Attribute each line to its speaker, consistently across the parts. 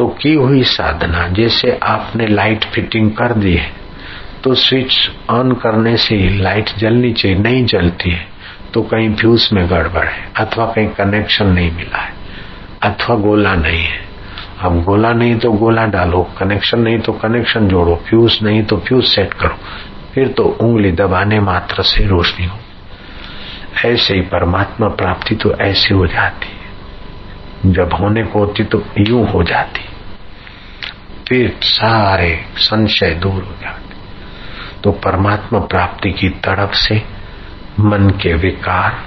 Speaker 1: तो की हुई साधना, जैसे आपने लाइट फिटिंग कर दी है तो स्विच ऑन करने से लाइट जलनी चाहिए, नहीं जलती है तो कहीं फ्यूज में गड़बड़ है, अथवा कहीं कनेक्शन नहीं मिला है, अथवा गोला नहीं है। अब गोला नहीं तो गोला डालो कनेक्शन नहीं तो कनेक्शन जोड़ो फ्यूज नहीं तो फ्यूज सेट करो, फिर तो उंगली दबाने मात्र से रोशनी हो। ऐसे ही परमात्मा प्राप्ति तो ऐसे हो जाती है। जब होने को होती तो यूँ हो जाती फिर सारे संशय दूर हो जाते। तो परमात्मा प्राप्ति की तड़प से मन के विकार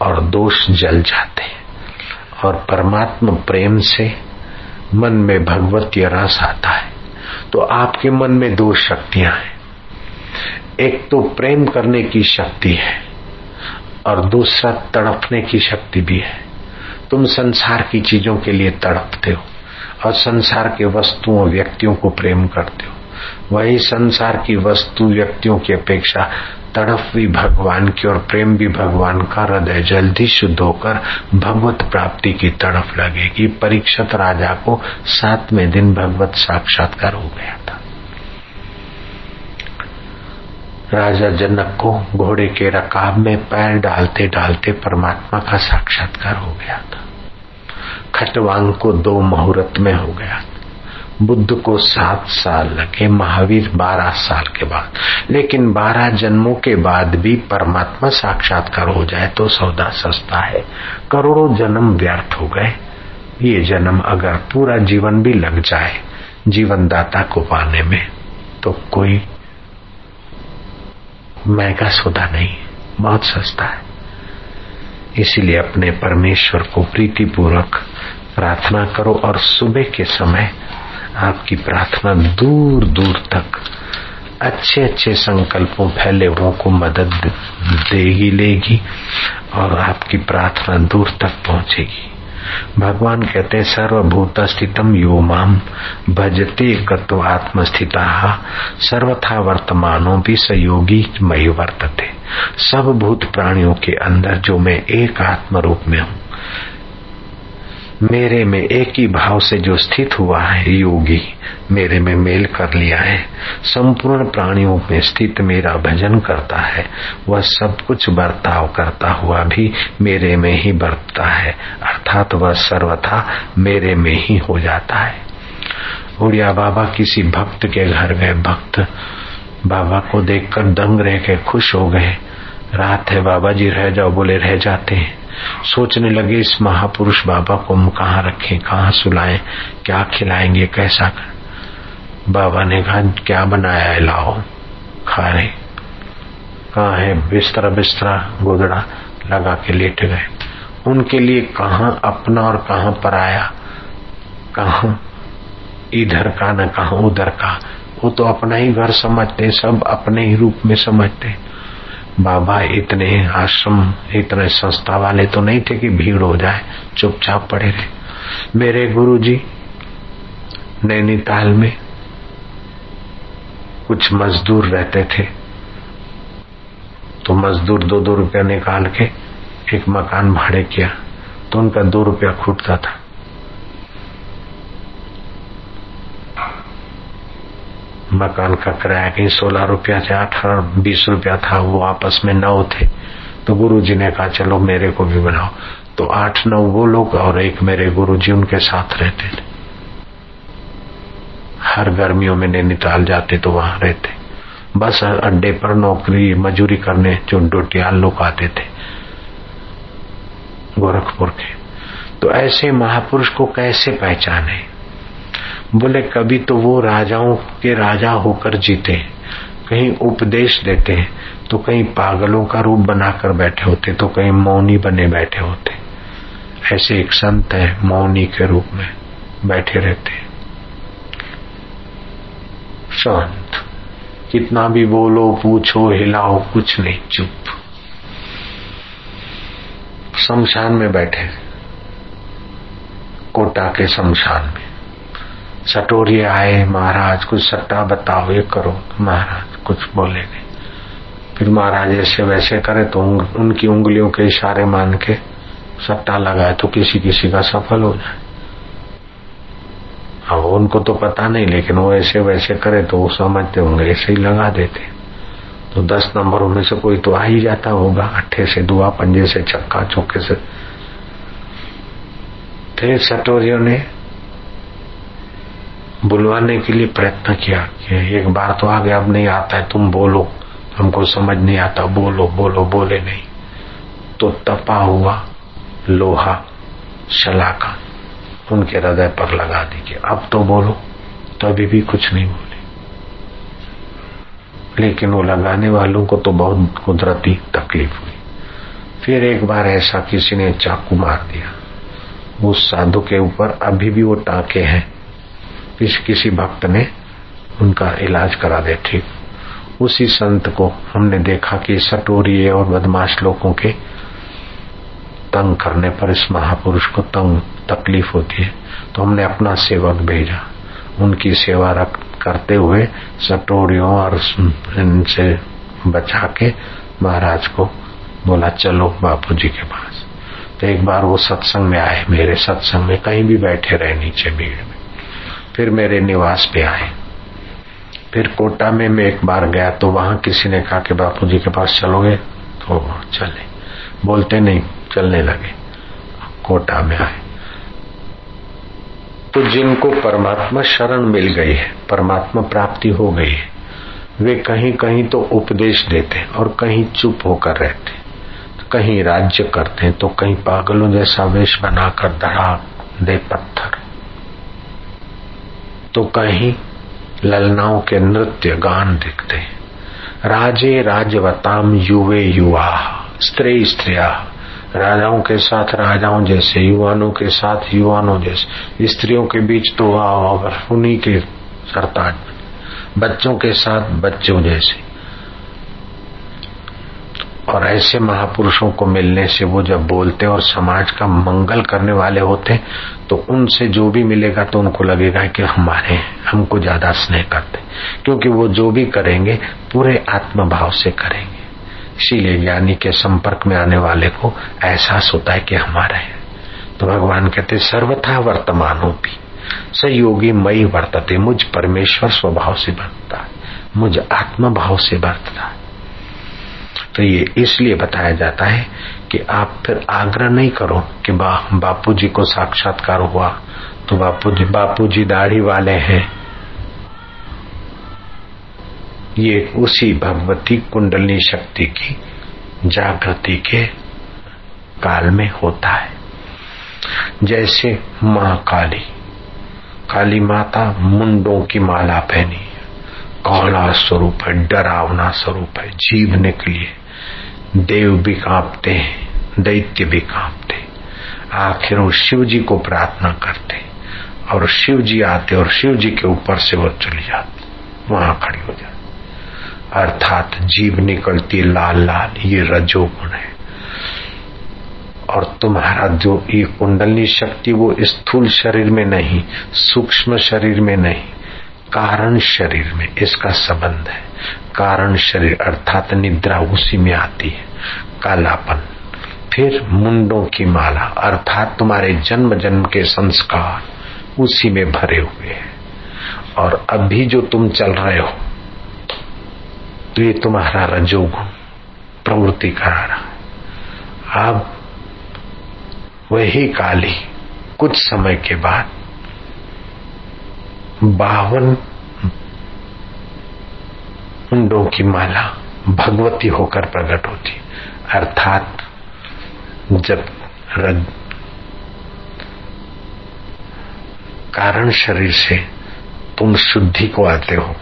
Speaker 1: और दोष जल जाते हैं। और परमात्मा प्रेम से मन में भगवती रस आता है। तो आपके मन में दो शक्तियाँ हैं। एक तो प्रेम करने की शक्ति है और दूसरा तड़पने की शक्ति भी है। तुम संसार की चीज़ों के लिए तड़पते हो। और संसार के वस्तुओं व्यक्तियों को प्रेम करते हो। वही संसार की वस्तु व्यक्तियों की अपेक्षा तड़प भी भगवान की और प्रेम भी भगवान का हृदय जल्दी शुद्ध होकर भगवत प्राप्ति की तड़फ लगेगी। परीक्षित राजा को सातवें दिन भगवत साक्षात्कार हो गया था। राजा जनक को घोड़े के रकाब में पैर डालते डालते परमात्मा का साक्षात्कार हो गया था। खटवांग को दो मुहूर्त में हो गया बुद्ध को सात साल लगे, महावीर बारह साल के बाद। लेकिन बारह जन्मों के बाद भी परमात्मा साक्षात्कार हो जाए तो सौदा सस्ता है। करोड़ों जन्म व्यर्थ हो गए। ये जन्म अगर पूरा जीवन भी लग जाए जीवन दाता को पाने में तो कोई महँगा सौदा नहीं, बहुत सस्ता है। इसीलिए अपने परमेश्वर को प्रीतिपूर्वक प्रार्थना करो और सुबह के समय आपकी प्रार्थना दूर दूर तक अच्छे अच्छे संकल्पों, फैले हुओं को मदद देगी, लेगी और आपकी प्रार्थना दूर तक पहुंचेगी। भगवान कहते हैं सर्वभूत स्थितम यो माम भजते आत्मस्थिता। सर्वथा वर्तमानों भी सहयोगी मई वर्तते। सब भूत प्राणियों के अंदर जो मैं एक आत्म रूप में हूँ मेरे में एक ही भाव से जो स्थित हुआ है, योगी, मेरे में मेल कर लिया है। संपूर्ण प्राणियों में स्थित मेरा भजन करता है। वह सब कुछ बर्ताव करता हुआ भी मेरे में ही बरतता है। अर्थात वह सर्वथा मेरे में ही हो जाता है। उड़िया बाबा किसी भक्त के घर गए। भक्त बाबा को देखकर दंग रह के खुश हो गए। रात है बाबा जी, रह जाओ, बोले, रह जाते हैं। सोचने लगे, इस महापुरुष बाबा को हम कहाँ रखें, कहाँ सुलाएँ, क्या खिलाएँगे, कैसा कर? बाबा ने कहा, क्या बनाया है, लाओ, खा रहे। कहा है? बिस्तरा बिस्तरा गोदड़ा लगा के लेट गए। उनके लिए कहा अपना और कहा पराया? कहा इधर का न कहा उधर का? वो तो अपना ही घर समझते सब अपने ही रूप में समझते बाबा, इतने आश्रम, इतने संस्था वाले तो नहीं थे कि भीड़ हो जाए, चुपचाप पड़े रहे। मेरे गुरु जी नैनीताल में कुछ मजदूर रहते थे। तो मजदूर दो दो रुपया निकाल के एक मकान भाड़े किया तो उनका दो रुपया खूटता था। मकान का किराया कहीं सोलह रुपया से अठारह बीस रुपया था, वो आपस में नौ थे। तो गुरु जी ने कहा, चलो, मेरे को भी बनाओ। तो आठ नौ वो लोग और एक मेरे गुरु जी उनके साथ रहते थे। हर गर्मियों में नैनीताल जाते तो वहाँ रहते। बस अड्डे पर नौकरी, मजूरी करने जो डोटियाल लोग आते थे, गोरखपुर के। तो ऐसे महापुरुष को कैसे पहचाने? बोले, कभी तो वो राजाओं के राजा होकर जीते कहीं उपदेश देते हैं तो कहीं पागलों का रूप बनाकर बैठे होते तो कहीं मौनी बने बैठे होते। ऐसे एक संत है, मौनी के रूप में बैठे रहते शांत कितना भी बोलो, पूछो, हिलाओ, कुछ नहीं, चुप। शमशान में बैठे कोटा के शमशान में। सटोरिए आए, महाराज, कुछ सट्टा बताओ, ये करो। महाराज, कुछ बोले नहीं। फिर महाराज ऐसे वैसे करे तो उनकी उंगलियों के इशारे मान के सट्टा लगाए तो किसी किसी का सफल हो जाए। अब उनको तो पता नहीं, लेकिन वो ऐसे वैसे करे तो वो समझते होंगे, ऐसे ही लगा देते। तो दस नंबरों में से कोई तो आ ही जाता होगा, अट्ठे से दुआ, पंजे से छक्का, चौके से। फिर सटोरियों ने बुलवाने के लिए प्रयत्न किया कि एक बार तो आ गया अब नहीं आता है, तुम बोलो। हमको समझ नहीं आता, बोलो बोलो, बोले नहीं। तो तपा हुआ लोहा शलाका, उनके हृदय पर लगा दी कि अब तो बोलो तो अभी भी कुछ नहीं बोले। लेकिन वो लगाने वालों को तो बहुत कुदरती तकलीफ़ हुई। फिर एक बार ऐसा किसी ने चाकू मार दिया। उस साधु के ऊपर अभी भी वो टाके हैं। किस, किसी भक्त ने उनका इलाज करा दे, ठीक। उसी संत को हमने देखा कि सटोरी और बदमाश लोगों के तंग करने पर इस महापुरुष को तंग, तकलीफ़ होती है। तो हमने अपना सेवक भेजा। उनकी सेवा करते हुए सटोरियों और इनसे बचा के महाराज को बोला, चलो बापू जी के पास। तो एक बार वो सत्संग में आए, मेरे सत्संग में कहीं भी बैठे रहे नीचे भीड़ में। फिर मेरे निवास पे आए। फिर कोटा में मैं एक बार गया तो वहाँ किसी ने कहा कि बापू जी के पास चलोगे? तो चले। बोलते नहीं, चलने लगे। कोटा में आए। तो जिनको परमात्मा शरण मिल गई है, परमात्मा प्राप्ति हो गई है, वे कहीं कहीं तो उपदेश देते और कहीं चुप होकर रहते। तो कहीं राज्य करते हैं तो कहीं पागलों जैसा वेश बनाकर धड़ा दे पत्थर। तो कहीं ललनाओं के नृत्य गान दिखते राजे राजवताम युवे युवा, स्त्री स्त्रिया, राजाओं के साथ राजाओं जैसे, युवानों के साथ युवानों जैसे, स्त्रियों के बीच तो उन्हीं के सरताज, बच्चों के साथ बच्चों जैसे। और ऐसे महापुरुषों को मिलने से वो जब बोलते और समाज का मंगल करने वाले होते तो उनसे जो भी मिलेगा तो उनको लगेगा कि हमारे हमको ज़्यादा स्नेह करते क्योंकि वो जो भी करेंगे, पूरे आत्म भाव से करेंगे। इसीलिए ज्ञानी के संपर्क में आने वाले को एहसास होता है कि हमारा है। तो भगवान कहते सर्वथा वर्तमान हो भी सहयोगी मई वर्तते, मुझ परमेश्वर स्वभाव से बरतता है, मुझ आत्म भाव से बरतता है। तो ये इसलिए बताया जाता है कि आप फिर आग्रह नहीं करो कि बापू जी को साक्षात्कार हुआ। तो बापू जी बापू जी दाढ़ी वाले हैं। ये उसी भगवती कुंडली शक्ति की जागृति के काल में होता है। जैसे माँ काली। काली माता मुंडों की माला पहनी काला स्वरूप है, डरावना स्वरूप है जीव निकलिए देव भी कांपते हैं, दैत्य भी कांपते आखिर वो शिव जी को प्रार्थना करते और शिव जी आते और शिव जी के ऊपर से वो चली जाती वहाँ खड़ी हो जाती अर्थात जीव निकलती लाल लाल, ये रजोगुण है। और तुम्हारा जो ये कुंडली शक्ति, वो स्थूल शरीर में नहीं, सूक्ष्म शरीर में नहीं कारण शरीर में इसका संबंध है। कारण शरीर अर्थात निद्रा उसी में आती है। कालापन। फिर मुंडों की माला, अर्थात तुम्हारे जन्म जन्म के संस्कार, उसी में भरे हुए हैं। और अभी जो तुम चल रहे हो तो ये तुम्हारा रजोगुण, प्रवृत्ति करा रहा है। अब वही काली, कुछ समय के बाद बावन मुंडों की माला भगवती होकर प्रकट होती। अर्थात जब रज कारण शरीर से तुम शुद्धि को आते हो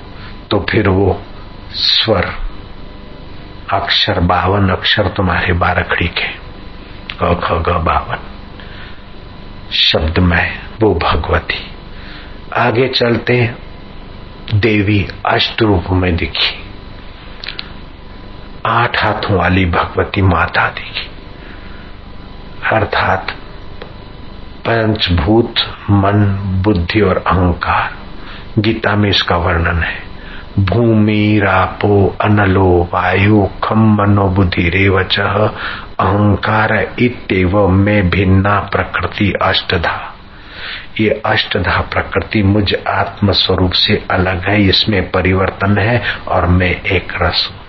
Speaker 1: तो फिर वो स्वर, अक्षर बावन, अक्षर तुम्हारे बारखड़ी के क ख ग, बावन। शब्द में वो भगवती। आगे चलते देवी अष्ट रूप में दिखी। आठ हाथों वाली भगवती माता दिखी। अर्थात पंचभूत, मन, बुद्धि और अहंकार। गीता में इसका वर्णन है। भूमि, रापो, अनलो, वायु, खम मनो बुद्धि रेवच, अहंकार इतव में भिन्ना प्रकृति अष्टधा। ये अष्टधा प्रकृति मुझ आत्म स्वरूप से अलग है, इसमें परिवर्तन है और मैं एक रस हूँ।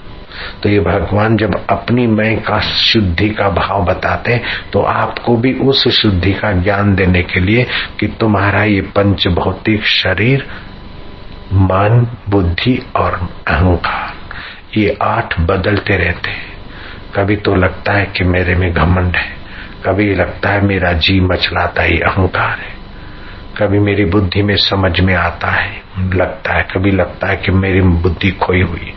Speaker 1: तो ये भगवान जब अपनी मैं का शुद्धि का भाव बताते तो आपको भी उस शुद्धि का ज्ञान देने के लिए कि तुम्हारा ये पंच भौतिक शरीर, मन, बुद्धि और अहंकार, ये आठ बदलते रहते हैं। कभी तो लगता है कि मेरे में घमंड है, कभी लगता है मेरा जी मचलाता ही अहंकार है। कभी मेरी बुद्धि में समझ में आता है, लगता है, कभी लगता है कि मेरी बुद्धि खोई हुई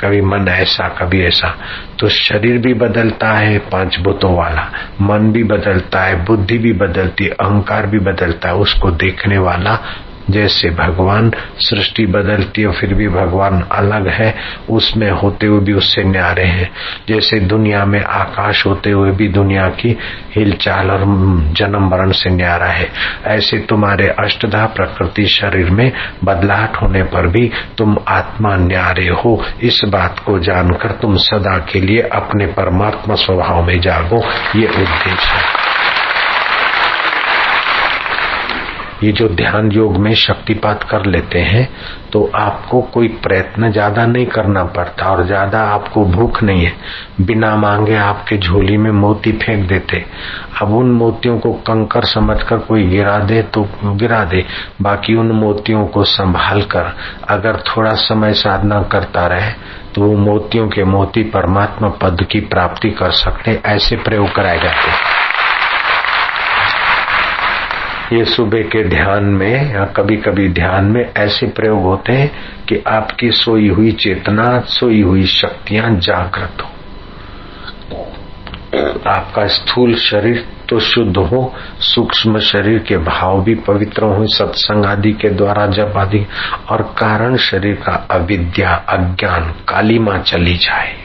Speaker 1: कभी मन ऐसा, कभी ऐसा। तो शरीर भी बदलता है पाँच भूतों वाला। मन भी बदलता है, बुद्धि भी बदलती है, अहंकार भी बदलता है, उसको देखने वाला जैसे भगवान सृष्टि बदलती है फिर भी भगवान अलग है, उसमें होते हुए भी उससे न्यारे हैं। जैसे दुनिया में आकाश होते हुए भी दुनिया की हिलचाल और जन्म मरण से न्यारा है। ऐसे तुम्हारे अष्टधा प्रकृति शरीर में बदलाहट होने पर भी तुम आत्मा न्यारे हो। इस बात को जानकर तुम सदा के लिए अपने परमात्मा स्वभाव में जागो। ये उद्देश्य है। ये जो ध्यान योग में शक्तिपात कर लेते हैं तो आपको कोई प्रयत्न ज़्यादा नहीं करना पड़ता और ज़्यादा आपको भूख नहीं है। बिना मांगे आपके झोली में मोती फेंक देते। अब उन मोतियों को कंकर समझकर कोई गिरा दे तो गिरा दे, बाकी उन मोतियों को संभाल कर अगर थोड़ा समय साधना करता रहे तो वो मोतियों के मोती परमात्मा पद की प्राप्ति कर सकते, ऐसे प्रयोग कराए जाते हैं। ये सुबह के ध्यान में या कभी कभी ध्यान में ऐसे प्रयोग होते हैं कि आपकी सोई हुई चेतना, सोई हुई शक्तियाँ जागृत हो। आपका स्थूल शरीर तो शुद्ध हो, सूक्ष्म शरीर के भाव भी पवित्र हो, सत्संग आदि के द्वारा जब आदि, और कारण शरीर का अविद्या, अज्ञान, कालीमा चली जाए।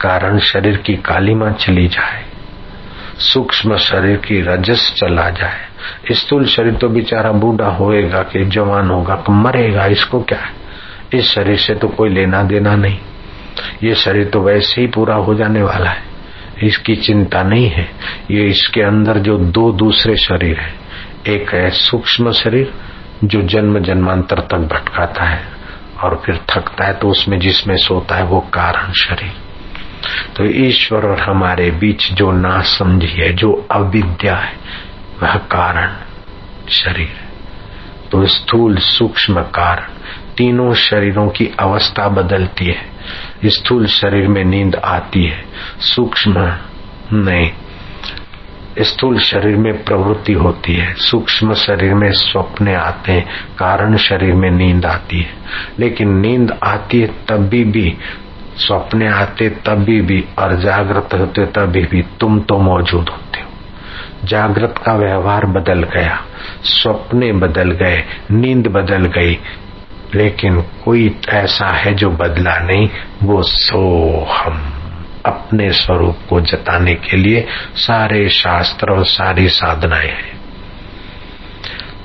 Speaker 1: कारण शरीर की कालीमा चली जाए। सूक्ष्म शरीर की रजस चला जाए। स्थूल शरीर तो बेचारा बूढ़ा होएगा कि जवान होगा कि मरेगा, इसको क्या है? इस शरीर से तो कोई लेना देना नहीं। ये शरीर तो वैसे ही पूरा हो जाने वाला है। इसकी चिंता नहीं है। ये इसके अंदर जो दो दूसरे शरीर है, एक है सूक्ष्म शरीर, जो जन्म जन्मांतर तक भटकाता है और फिर थकता है तो उसमें जिसमें सोता है वो कारण शरीर। तो ईश्वर और हमारे बीच जो ना समझी है, जो अविद्या है वह कारण शरीर। तो स्थूल सूक्ष्म कारण तीनों शरीरों की अवस्था बदलती है। स्थूल शरीर में नींद आती है, सूक्ष्म नहीं। स्थूल शरीर में प्रवृत्ति होती है, सूक्ष्म शरीर में स्वप्ने आते हैं, कारण शरीर में नींद आती है। लेकिन नींद आती है तभी भी, स्वप्ने आते तभी भी और जागृत होते तभी भी तुम तो मौजूद होते जागृत का व्यवहार बदल गया सपने बदल गए, नींद बदल गई, लेकिन कोई ऐसा है जो बदला नहीं, वो सो हम अपने स्वरूप को जताने के लिए सारे शास्त्र और सारी साधनाएँ हैं।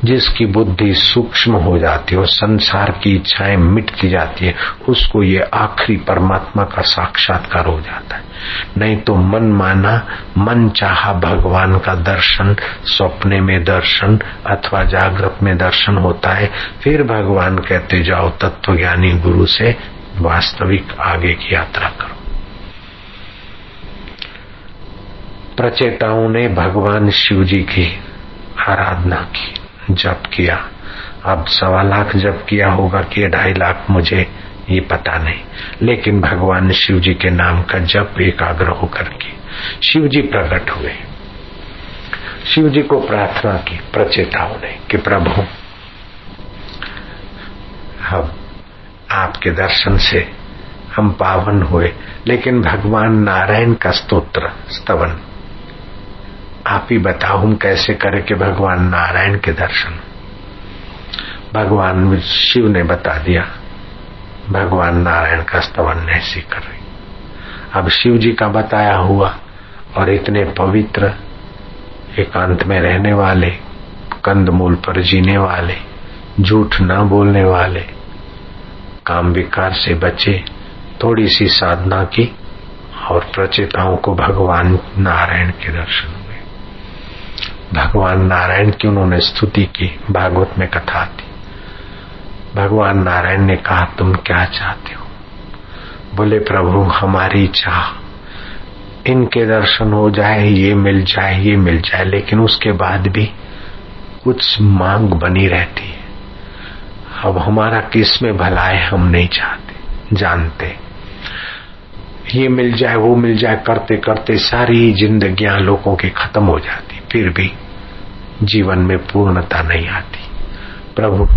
Speaker 1: जिसकी बुद्धि सूक्ष्म हो जाती है और संसार की इच्छाएँ मिटती जाती है, उसको ये आखिरी परमात्मा का साक्षात्कार हो जाता है। नहीं तो मन माना, मन चाहा भगवान का दर्शन सपने में दर्शन अथवा जागृत में दर्शन होता है, फिर भगवान कहते, जाओ तत्वज्ञानी गुरु से वास्तविक आगे की यात्रा करो। प्रचेताओं ने भगवान शिव जी की आराधना की। जप किया। अब सवा लाख जप किया होगा कि ढाई लाख मुझे ये पता नहीं। लेकिन भगवान शिव जी के नाम का जप एकाग्र होकर के शिव जी प्रकट हुए। शिव जी को प्रार्थना की प्रचेताओं ने कि, प्रभु हम आपके दर्शन से हम पावन हुए। लेकिन भगवान नारायण का स्तोत्र, स्तवन आप ही बताओ हम कैसे करें कि भगवान नारायण के दर्शन। भगवान शिव ने बता दिया, भगवान नारायण का स्तवन ऐसी कर रही। अब शिव जी का बताया हुआ और इतने पवित्र, एकांत में रहने वाले, कंदमूल पर जीने वाले, झूठ न बोलने वाले, काम विकार से बचे, थोड़ी सी साधना की और प्रचेताओं को भगवान नारायण के दर्शन। भगवान नारायण की उन्होंने स्तुति की, भागवत में कथा थी। भगवान नारायण ने कहा, तुम क्या चाहते हो? बोले, प्रभु, हमारी चाह, इनके दर्शन हो जाए, ये मिल जाए, ये मिल जाए, लेकिन उसके बाद भी कुछ मांग बनी रहती है। अब हमारा किसमें भला है, हम नहीं चाहते, जानते। ये मिल जाए, वो मिल जाए करते करते सारी जिंदगियाँ लोगों की खत्म हो जाती फिर भी जीवन में पूर्णता नहीं आती। प्रभु,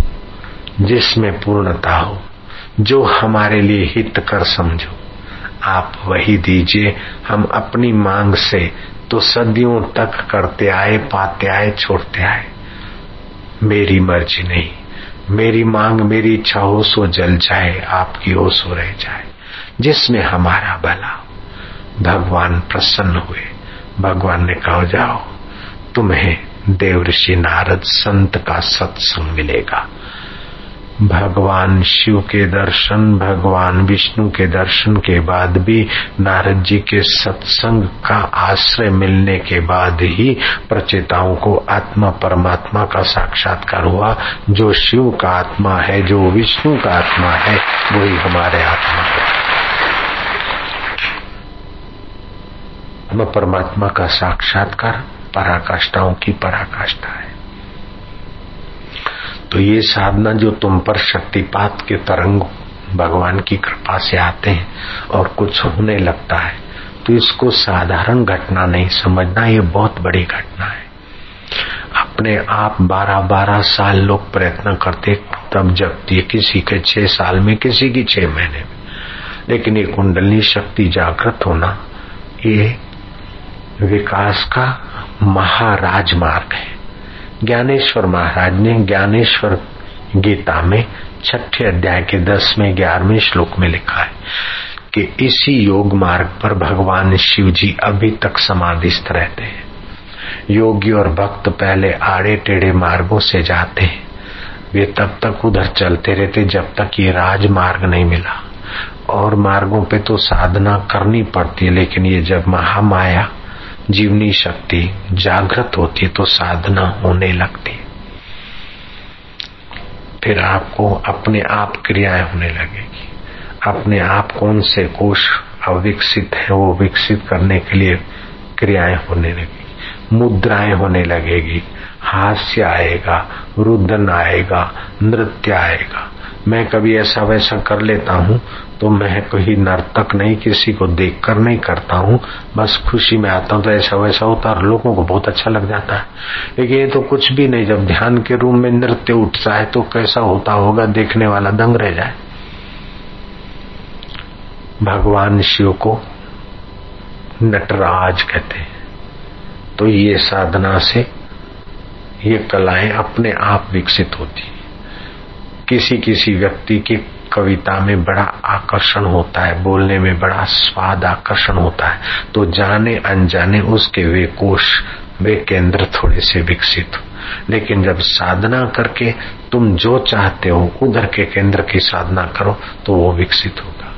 Speaker 1: जिसमें पूर्णता हो, जो हमारे लिए हित कर समझो, आप वही दीजिए, हम अपनी मांग से तो सदियों तक करते आए, पाते आए, छोड़ते आए। मेरी मर्ज़ी नहीं। मेरी मांग, मेरी इच्छा हो, सो जल जाए, आपकी हो, सो रह जाए। जिसमें हमारा भला भगवान प्रसन्न हुए। भगवान ने कहा, जाओ तुम्हें देव ऋषि नारद संत का सत्संग मिलेगा। भगवान शिव के दर्शन, भगवान विष्णु के दर्शन के बाद भी नारद जी के सत्संग का आश्रय मिलने के बाद ही प्रचेताओं को आत्मा परमात्मा का साक्षात्कार हुआ। जो शिव का आत्मा है, जो विष्णु का आत्मा है, वही हमारे आत्मा है। परमात्मा का साक्षात्कार पराकाष्ठाओं की पराकाष्ठा है। तो ये साधना जो तुम पर शक्तिपात के तरंग भगवान की कृपा से आते हैं और कुछ होने लगता है तो इसको साधारण घटना नहीं समझना, ये बहुत बड़ी घटना है। अपने आप बारह बारह साल लोग प्रयत्न करते, तब जगती है किसी के छह साल में, किसी की छह महीने में। लेकिन ये कुंडली शक्ति जागृत होना, ये विकास का महाराजमार्ग है। ज्ञानेश्वर महाराज ने ज्ञानेश्वर गीता में छठे अध्याय के दसवें, ग्यारहवें श्लोक में लिखा है कि इसी योग मार्ग पर भगवान शिव जी अभी तक समाधिस्थ रहते हैं। योगी और भक्त पहले आड़े टेढ़े मार्गों से जाते हैं। वे तब तक उधर चलते रहते जब तक ये राजमार्ग नहीं मिला। और मार्गों पे तो साधना करनी पड़ती है, लेकिन ये जब महामाया जीवनी शक्ति जागृत होती तो साधना होने लगती। फिर आपको अपने आप क्रियाएँ होने लगेगी। अपने आप कौन से कोष अविकसित है, वो विकसित करने के लिए क्रियाएँ होने लगेगी। मुद्राएँ होने लगेगी। हास्य आएगा, रुदन आएगा, नृत्य आएगा। मैं कभी ऐसा वैसा कर लेता हूँ तो मैं कोई नर्तक नहीं, किसी को देखकर नहीं करता हूँ। बस खुशी में आता हूँ तो ऐसा वैसा होता है और लोगों को बहुत अच्छा लग जाता है। लेकिन ये तो कुछ भी नहीं, जब ध्यान के रूम में नृत्य उठता है तो कैसा होता होगा, देखने वाला दंग रह जाए। भगवान शिव को नटराज कहते हैं। तो ये साधना से ये कलाएँ अपने आप विकसित होती किसी किसी व्यक्ति की कविता में बड़ा आकर्षण होता है, बोलने में बड़ा स्वाद आकर्षण होता है। तो जाने अनजाने उसके वे कोष वे केंद्र थोड़े से विकसित। हो लेकिन जब साधना करके तुम जो चाहते हो, उधर के केंद्र की साधना करो तो वो विकसित होगा।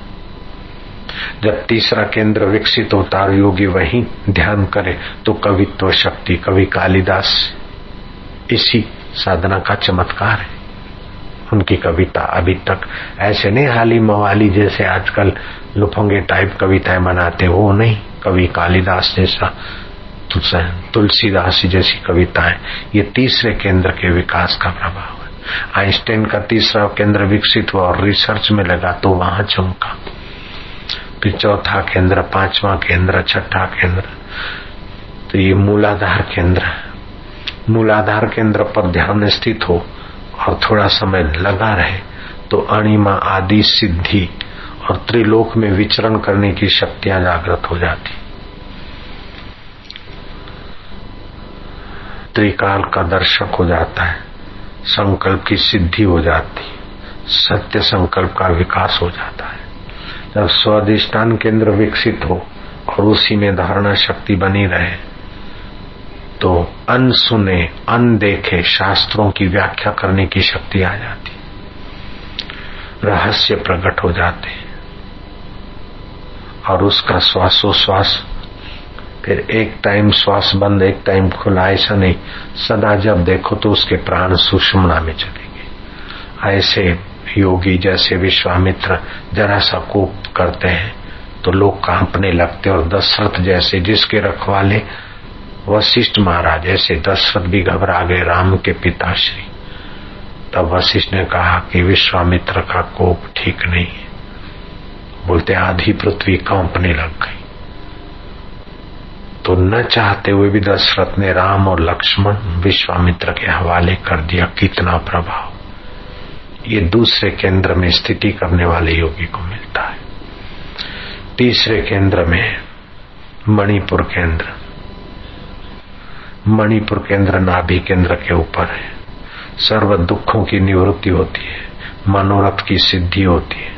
Speaker 1: जब तीसरा केंद्र विकसित होता और योगी वही ध्यान करे तो कवित्व शक्ति, कवि कालिदास, इसी साधना का चमत्कार है। उनकी कविता अभी तक। ऐसे नहीं हाली मवाली जैसे आजकल लुफंगे टाइप कविताएँ बनाते, वो नहीं। कवि कालिदास जैसा तुलसीदास जैसी कविताएँ। ये तीसरे केंद्र के विकास का प्रभाव है। आइंस्टाइन का तीसरा केंद्र विकसित हुआ और रिसर्च में लगा तो वहाँ चमका फिर चौथा केंद्र, पांचवा केंद्र, छठा केंद्र। तो ये मूलाधार केंद्र मूलाधार केंद्र पर ध्यान स्थित हो और थोड़ा समय लगा रहे तो अणिमा आदि सिद्धि और त्रिलोक में विचरण करने की शक्तियाँ जागृत हो जाती। त्रिकाल का दर्शक हो जाता है, संकल्प की सिद्धि हो जाती, सत्य संकल्प का विकास हो जाता है। जब स्वादिष्टान केंद्र विकसित हो और उसी में धारणा शक्ति बनी रहे तो अन सुने अन देखे शास्त्रों की व्याख्या करने की शक्ति आ जाती। रहस्य प्रकट हो जाते और उसका श्वासोश्वास, फिर एक टाइम श्वास बंद, एक टाइम खुला, ऐसा नहीं। सदा जब देखो तो उसके प्राण सुषमणा में चलेंगे। ऐसे योगी जैसे विश्वामित्र जरा सा कोप करते हैं तो लोग कांपने लगते और दशरथ जैसे जिसके रखवाले वशिष्ठ महाराज ऐसे दशरथ भी घबरा गए, राम के पिताश्री। तब वशिष्ठ ने कहा कि विश्वामित्र का कोप ठीक नहीं है। बोलते, आधी पृथ्वी कांपने लग गई। तो न चाहते हुए भी दशरथ ने राम और लक्ष्मण विश्वामित्र के हवाले कर दिया, कितना प्रभाव। ये दूसरे केंद्र में स्थिति करने वाले योगी को मिलता है। तीसरे केंद्र में मणिपुर केंद्र। मणिपुर केंद्र नाभि केंद्र के ऊपर है। सर्व दुखों की निवृत्ति होती है, मनोरथ की सिद्धि होती है।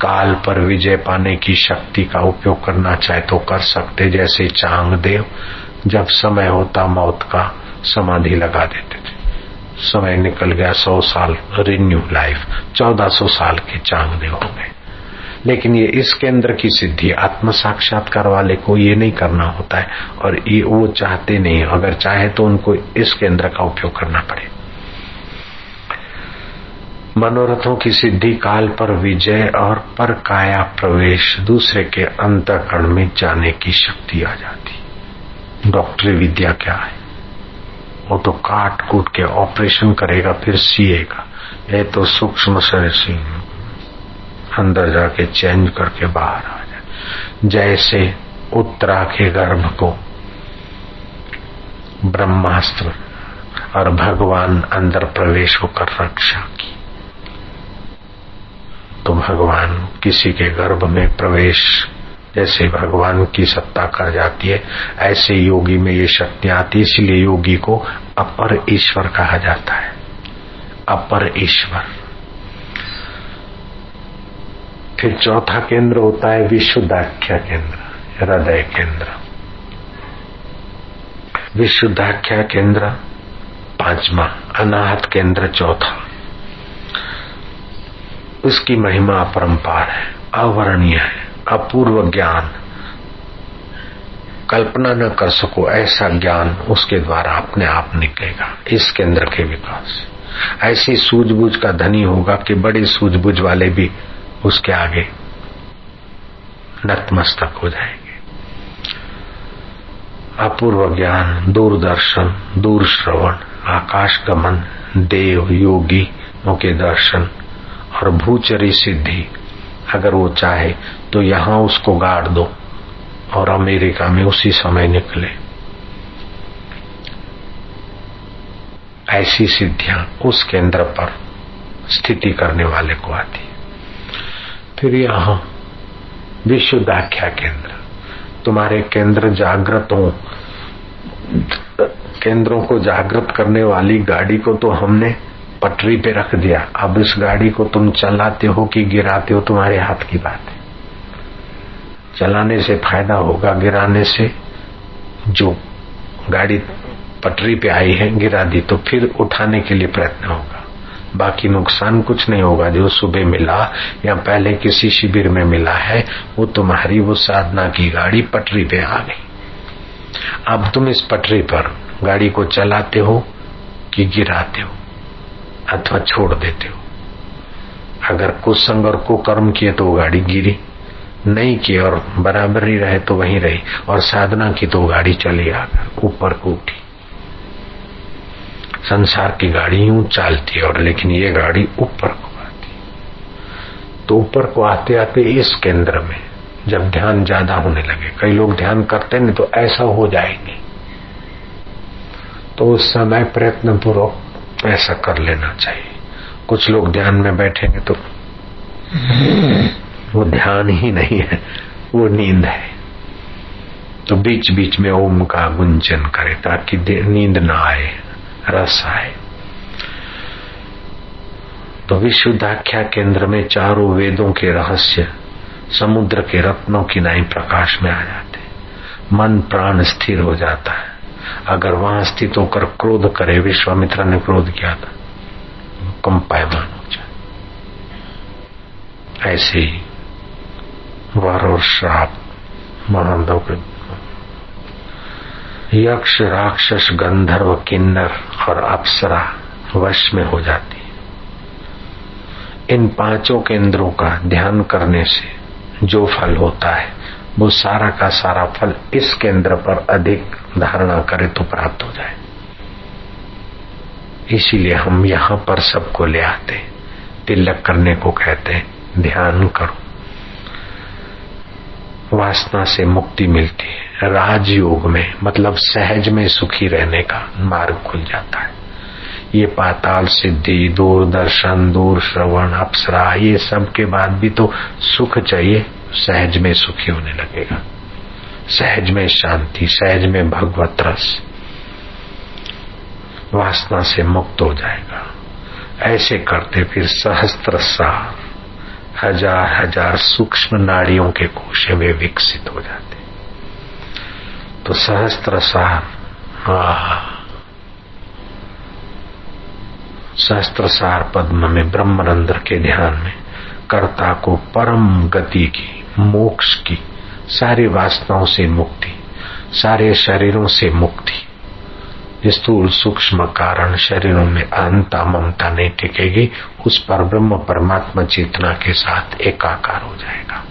Speaker 1: काल पर विजय पाने की शक्ति का उपयोग करना चाहे तो कर सकते, जैसे चांग देव जब समय होता मौत का समाधि लगा देते थे। समय निकल गया, सौ साल रिन्यू लाइफ चौदह सौ साल के चांग देव हो गए। लेकिन ये इस केंद्र की सिद्धि आत्म साक्षात्कार वाले को ये नहीं करना होता है। और ये वो चाहते नहीं अगर चाहे तो उनको इस केंद्र का उपयोग करना पड़े। मनोरथों की सिद्धि, काल पर विजय और पर काया प्रवेश, दूसरे के अंतकरण में जाने की शक्ति आ जाती। डॉक्टरी विद्या क्या है? वो तो काट कूट के ऑपरेशन करेगा, फिर सिएगा। ये तो सूक्ष्म शरीर अंदर जाके चेंज करके बाहर आ जाए। जैसे उत्तरा के गर्भ को ब्रह्मास्त्र और भगवान अंदर प्रवेश होकर रक्षा की। तो भगवान किसी के गर्भ में प्रवेश, जैसे भगवान की सत्ता कर जाती है, ऐसे योगी में ये शक्ति आती है, इसलिए योगी को अपर ईश्वर कहा जाता है। अपर ईश्वर। फिर चौथा केंद्र होता है विशुद्धाख्या केंद्र, हृदय केंद्र। विशुद्धाख्या केंद्र, पांचवा, अनाहत केंद्र, चौथा। उसकी महिमा अपरंपार है, अवर्णीय है, अपूर्व ज्ञान। कल्पना न कर सको, ऐसा ज्ञान उसके द्वारा अपने आप निकलेगा, इस केंद्र के विकास। ऐसी सूझबूझ का धनी होगा कि बड़े सूझबूझ वाले भी उसके आगे नतमस्तक हो जाएँगे। अपूर्व ज्ञान, दूरदर्शन दूर श्रवण आकाश गमन, देव, योगी के दर्शन और भूचरी सिद्धि। अगर वो चाहे तो यहाँ उसको गाड़ दो और अमेरिका में उसी समय निकले। ऐसी सिद्धियाँ उस केंद्र पर स्थिति करने वाले को आती फिर यहाँ विशुद्धाख्या केंद्र। तुम्हारे केंद्र जागृत केंद्रों को जागृत करने वाली गाड़ी को तो हमने पटरी पे रख दिया। अब इस गाड़ी को तुम चलाते हो कि गिराते हो, तुम्हारे हाथ की बात है। चलाने से फ़ायदा होगा, गिराने से जो गाड़ी पटरी पे आई है, गिरा दी तो फिर उठाने के लिए प्रयत्न होगा। बाकी नुकसान कुछ नहीं होगा। जो सुबह मिला या पहले किसी शिविर में मिला है, वो तुम्हारी वो साधना की गाड़ी पटरी पे आ गई। अब तुम इस पटरी पर गाड़ी को चलाते हो कि गिराते हो अथवा छोड़ देते हो? अगर कुसंग और कुकर्म किए तो गाड़ी गिरी, नहीं किए और बराबर ही रहे तो वहीं रही, और साधना की तो गाड़ी चली आकर ऊपर को उठी संसार की गाड़ी यूँ चलती है और लेकिन ये गाड़ी ऊपर को आती तो ऊपर को आते आते इस केंद्र में जब ध्यान ज़्यादा होने लगे, कई लोग ध्यान करते नहीं तो ऐसा हो जाएँगे। तो उस समय प्रयत्न पूर्वक ऐसा कर लेना चाहिए। कुछ लोग ध्यान में बैठेंगे तो वो ध्यान ही नहीं है, वो नींद है। तो बीच बीच में ओम का गुंजन करे ताकि नींद ना आए। रस आए तो विशुद्धाख्या केंद्र में चारों वेदों के रहस्य, समुद्र के रत्नों की नाई प्रकाश में आ जाते मन, प्राण स्थिर हो जाता है। अगर वहाँ स्थित होकर क्रोध करे, विश्वामित्र ने क्रोध किया था। कम पायमान हो जाए। ऐसे ही वर और श्राप महानदों के यक्ष, राक्षस, गंधर्व, किन्नर और अप्सरा वश में हो जाती है। इन पाँचों केंद्रों का ध्यान करने से जो फल होता है, वो सारा का सारा फल इस केंद्र पर अधिक धारणा करे तो प्राप्त हो जाए। इसीलिए हम यहाँ पर सबको ले आते तिलक करने को कहते हैं, ध्यान करो। वासना से मुक्ति मिलती है। राजयोग में मतलब सहज में सुखी रहने का मार्ग खुल जाता है। ये पाताल सिद्धि, दूरदर्शन दूर श्रवण अप्सरा, ये सब के बाद भी तो सुख चाहिए, सहज में सुखी होने लगेगा। सहज में शांति, सहज में भगवत रस। वासना से मुक्त हो जाएगा। ऐसे करते फिर सहस्त्र सार। हज़ार हज़ार सूक्ष्म नाड़ियों के कोशे में विकसित हो जाते तो सहस्त्र सार सहस्त्र सार पद्म में, ब्रह्मरंध्र के ध्यान में, कर्ता को परम गति की, मोक्ष की, सारी वासनाओं से मुक्ति, सारे शरीरों से मुक्ति स्थूल सूक्ष्म कारण शरीरों में अहंता ममता नहीं टिकेगी, उस पर ब्रह्म परमात्मा चेतना के साथ एकाकार हो जाएगा।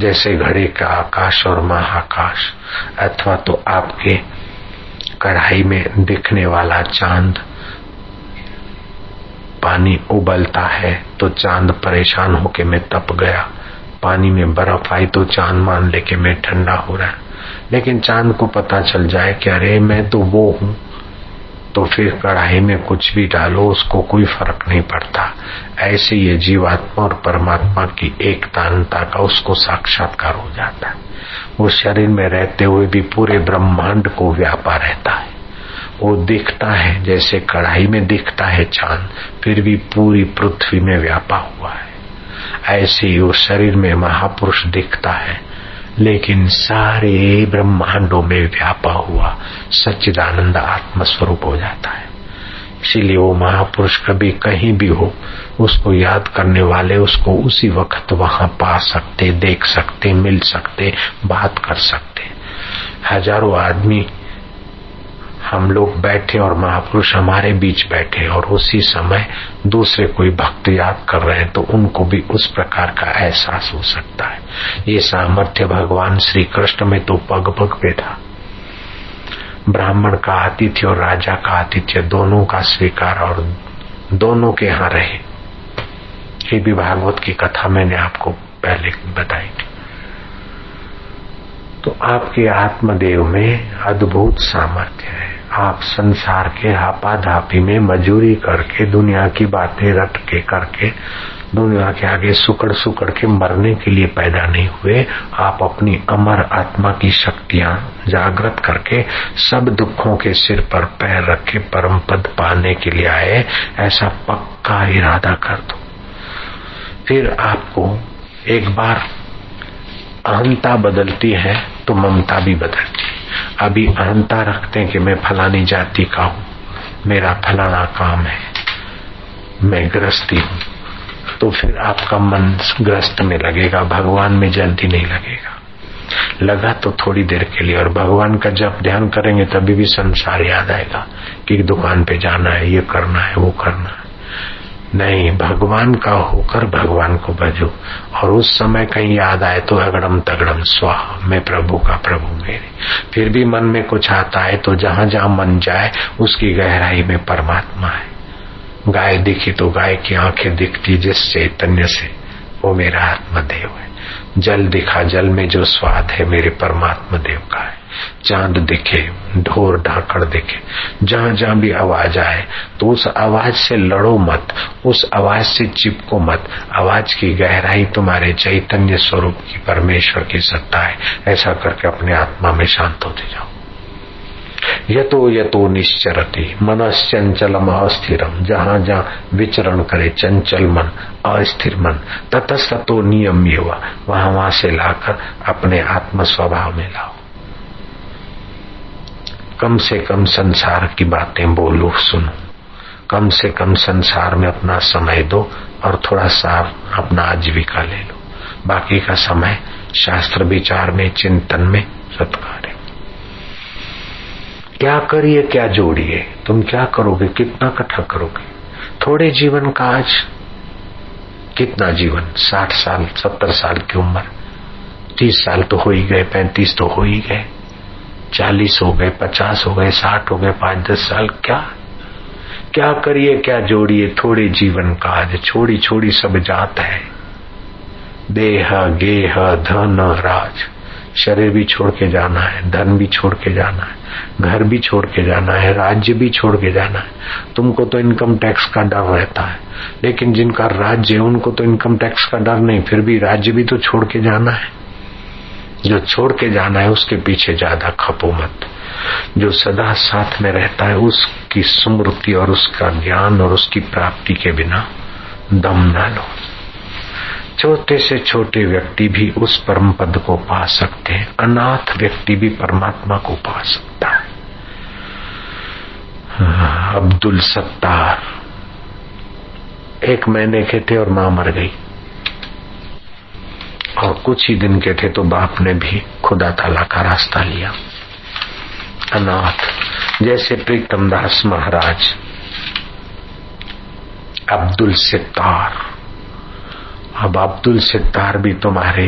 Speaker 1: जैसे घड़े का आकाश और महाकाश, अथवा तो आपके कढ़ाई में दिखने वाला चाँद पानी उबलता है तो चाँद परेशान होके मैं तप गया। पानी में बर्फ़ आई तो चाँद मान लेके मैं ठंडा हो रहा लेकिन चाँद को पता चल जाए कि अरे, मैं तो वो हूँ। तो फिर कढ़ाई में कुछ भी डालो, उसको कोई फ़र्क नहीं पड़ता। ऐसे ये जीवात्मा और परमात्मा की एकतानता का उसको साक्षात्कार हो जाता है। वो शरीर में रहते हुए भी पूरे ब्रह्मांड को व्यापा रहता है। वो दिखता है, जैसे कढ़ाई में दिखता है चाँद, फिर भी पूरी पृथ्वी में व्यापा हुआ है। ऐसे ही उस शरीर में महापुरुष दिखता है। लेकिन सारे ब्रह्मांडों में व्यापा हुआ सच्चिदानंद आत्म स्वरूप हो जाता है। इसीलिए वो महापुरुष कभी कहीं भी हो, उसको याद करने वाले उसको उसी वक्त वहाँ पा सकते, देख सकते, मिल सकते, बात कर सकते। हज़ारों आदमी हम लोग बैठे और महापुरुष हमारे बीच बैठे और उसी समय दूसरे कोई भक्त याद कर रहे हैं तो उनको भी उस प्रकार का एहसास हो सकता है। ये सामर्थ्य भगवान श्री कृष्ण में तो पग पग पे था। ब्राह्मण का आतिथ्य और राजा का आतिथ्य दोनों का स्वीकार और दोनों के यहाँ रहे। ये भी भागवत की कथा मैंने आपको पहले बताई थी। तो आपके आत्मदेव में अद्भुत सामर्थ्य है। आप संसार के हापाधापी में मजूरी करके, दुनिया की बातें रट के करके, दुनिया के आगे सुकड़ सुकड़ के मरने के लिए पैदा नहीं हुए, आप अपनी अमर आत्मा की शक्तियाँ जागृत करके, सब दुखों के सिर पर पैर रखे परम पद पाने के लिए आए, ऐसा पक्का इरादा कर दो। फिर आपको एक बार अहंता बदलती है तो ममता भी बदलती है। अभी अहंता रखते हैं कि मैं फलानी जाति का हूँ, मेरा फलाना काम है, मैं ग्रस्ती हूँ। तो फिर आपका मन ग्रस्त में लगेगा, भगवान में जल्दी नहीं लगेगा। लगा तो थोड़ी देर के लिए, और भगवान का जब ध्यान करेंगे, तभी भी संसार याद आएगा कि दुकान पे जाना है, ये करना है, वो करना है। नहीं, भगवान का होकर भगवान को भजो और उस समय कहीं याद आए तो अगड़म तगड़म स्वाह, मैं प्रभु का प्रभु मेरे। फिर भी मन में कुछ आता है तो जहाँ जहाँ मन जाए, उसकी गहराई में परमात्मा है। गाय दिखी तो गाय की आँखें दिखती जिस चैतन्य से, वो मेरा आत्मदेव है। जल दिखा जल में जो स्वाद है, मेरे परमात्मा देव का है। चाँद दिखे, ढोर ढाकड़ दिखे। जहाँ जहाँ भी आवाज़ आए तो उस आवाज़ से लड़ो मत, उस आवाज़ से चिपको मत। आवाज़ की गहराई तुम्हारे चैतन्य स्वरूप की परमेश्वर की सत्ता है। ऐसा करके अपने आत्मा में शांत होते जाओ। यतो यतो निश्चरती, मनश्चंचलम अस्थिरम। जहाँ जहाँ विचरण करे चंचल मन, अस्थिर मन ततस्तो नियम ये वहाँ वहाँ से लाकर अपने आत्म स्वभाव में लाओ। कम से कम संसार की बातें बोलो, सुनो। कम से कम संसार में अपना समय दो और थोड़ा सा अपना आजीविका ले लो। बाकी का समय शास्त्र विचार में, चिंतन में सत्कार क्या करिए, क्या जोड़िए? तुम क्या करोगे, कितना कट्ठा करोगे? थोड़े जीवन का आज कितना जीवन? साठ साल, सत्तर साल की उम्र। तीस साल तो हो ही गए, पैंतीस तो हो ही गए। चालीस हो गए, पचास हो गए, साठ हो गए, पाँच, दस साल, क्या? क्या करिए, क्या जोड़िए? थोड़े जीवन का आज छोड़ी छोड़ी सब जात है। देह, गेह, धन, राज। शरीर भी छोड़ के जाना है, धन भी छोड़ के जाना है, घर भी छोड़ के जाना है, राज्य भी छोड़ के जाना है। तुमको तो इनकम टैक्स का डर रहता है, लेकिन जिनका राज्य है, उनको तो इनकम टैक्स का डर नहीं, फिर भी राज्य भी तो छोड़ के जाना है। जो छोड़ के जाना है, उसके पीछे ज़्यादा खपो मत। जो सदा साथ में रहता है, उसकी स्मृति और उसका ज्ञान और उसकी प्राप्ति के बिना दम न लो। छोटे से छोटे व्यक्ति भी उस परम पद को पा सकते हैं। अनाथ व्यक्ति भी परमात्मा को पा सकता है। अब्दुल सत्तार। एक महीने के थे और माँ मर गई। और कुछ ही दिन के थे तो बाप ने भी खुदा ताला का रास्ता लिया। अनाथ, जैसे प्रीतम दास महाराज, अब्दुल सितार अब अब्दुल सितार भी तुम्हारे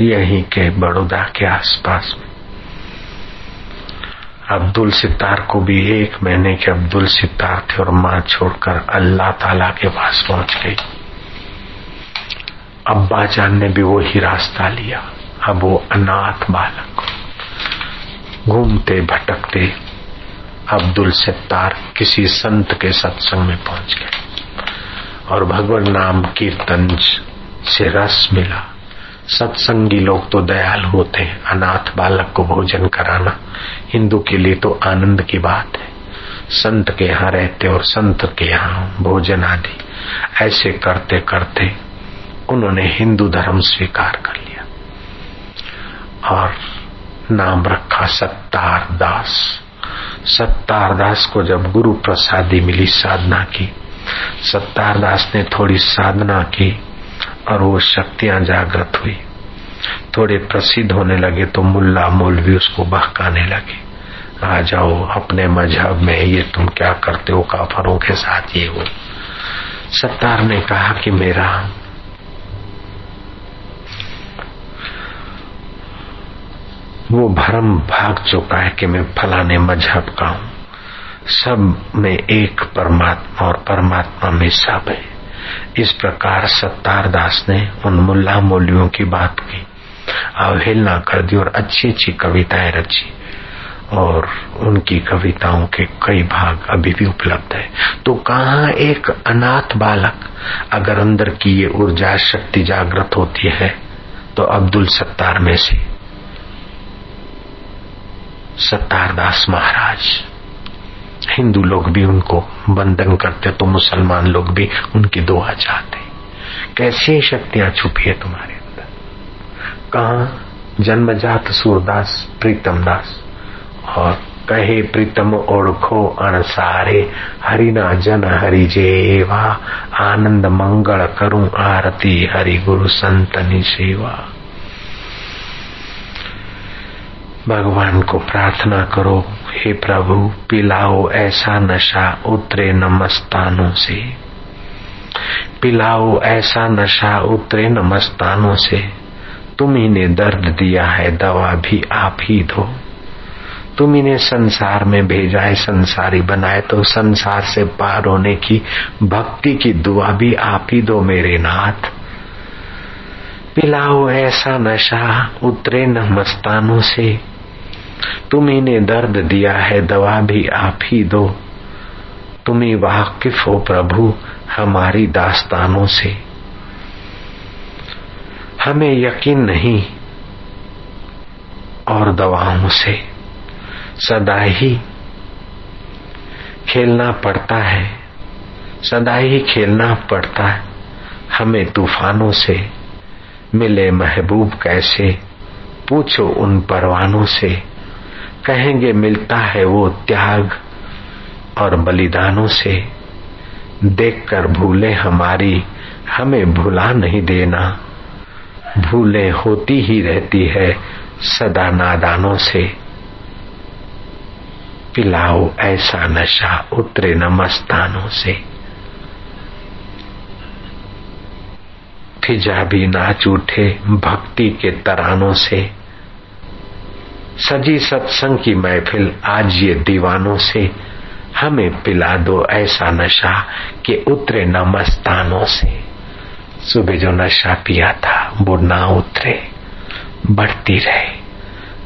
Speaker 1: यहीं के बड़ौदा के आसपास में। अब्दुल सितार को भी एक महीने के अब्दुल सितार थे और माँ छोड़कर अल्लाह ताला के पास पहुँच गई। अब्बा जान ने भी वो ही रास्ता लिया। अब वो अनाथ बालक। घूमते, भटकते अब्दुल सत्तार किसी संत के सत्संग में पहुँच गए। और भगवान नाम कीर्तन से रस मिला। सत्संगी लोग तो दयाल होते हैं। अनाथ बालक को भोजन कराना हिंदू के लिए तो आनंद की बात है। संत के यहाँ रहते और संत के यहाँ भोजन आदि। ऐसे करते करते उन्होंने हिंदू धर्म स्वीकार कर लिया और नाम रखा सत्तार दास। सत्तार दास को जब गुरु प्रसादी मिली साधना की, सत्तार दास ने थोड़ी साधना की और वो शक्तियाँ जागृत हुई। थोड़े प्रसिद्ध होने लगे तो मुल्ला मौलवी उसको बहकाने लगे। आ जाओ, अपने मज़हब में ये तुम क्या करते हो? काफरों के साथ ये वो सत्तार ने कहा कि मेरा वो भरम भाग चुका है कि मैं फलाने मज़हब का हूँ। सब में एक परमात्मा और परमात्मा में सब है। इस प्रकार सत्तार दास ने उन मुल्ला मौलियों की बात की, अवहेलना कर दी और अच्छी अच्छी कविताएँ रची। और उनकी कविताओं के कई भाग अभी भी उपलब्ध है। तो कहा एक अनाथ बालक अगर अंदर की ये ऊर्जा शक्ति जागृत होती है तो अब्दुल सत्तार में से। सत्तारदास महाराज, हिंदू लोग भी उनको बंधन करते तो मुसलमान लोग भी उनकी दुआ चाहते। कैसी शक्तियाँ छुपी है तुम्हारे अंदर? कहा जन्मजात सूरदास, प्रीतम दास? और कहे प्रीतम ओढ़ो अणसारे हरिना जन हरि जेवा, आनंद मंगल करूँ आरती हरि गुरु संतनी सेवा। भगवान को प्रार्थना करो, हे प्रभु, पिलाओ ऐसा नशा उतरे नमस्तानों से। पिलाओ ऐसा नशा उतरे नमस्तानों से। तुम ही ने दर्द दिया है, दवा भी आप ही दो। तुम ही ने संसार में भेजा है, संसारी बनाए तो संसार से पार होने की भक्ति की दुआ भी आप ही दो मेरे नाथ। पिलाओ ऐसा नशा उतरे न मस्तानों से। तुम्ही ने दर्द दिया है, दवा भी आप ही दो। तुम्ही वाकिफ हो प्रभु, हमारी दास्तानों से। हमें यकीन नहीं और दवाओं से। सदा ही खेलना पड़ता है। सदा ही खेलना पड़ता है। हमें तूफानों से मिले महबूब कैसे? पूछो उन परवानों से। कहेंगे, मिलता है वो त्याग और बलिदानों से। देखकर भूले हमारी, हमें भुला नहीं देना। भूले होती ही रहती है सदा नादानों से। पिलाओ ऐसा नशा उतरे न मस्तानों से। फिजा भी नाच उठे भक्ति के तरानों से। सजी सत्संग की महफिल आज ये दीवानों से हमें पिला दो ऐसा नशा कि उतरे न मस्तानों से। सुबह जो नशा पिया था, वो ना उतरे, बढ़ती रहे।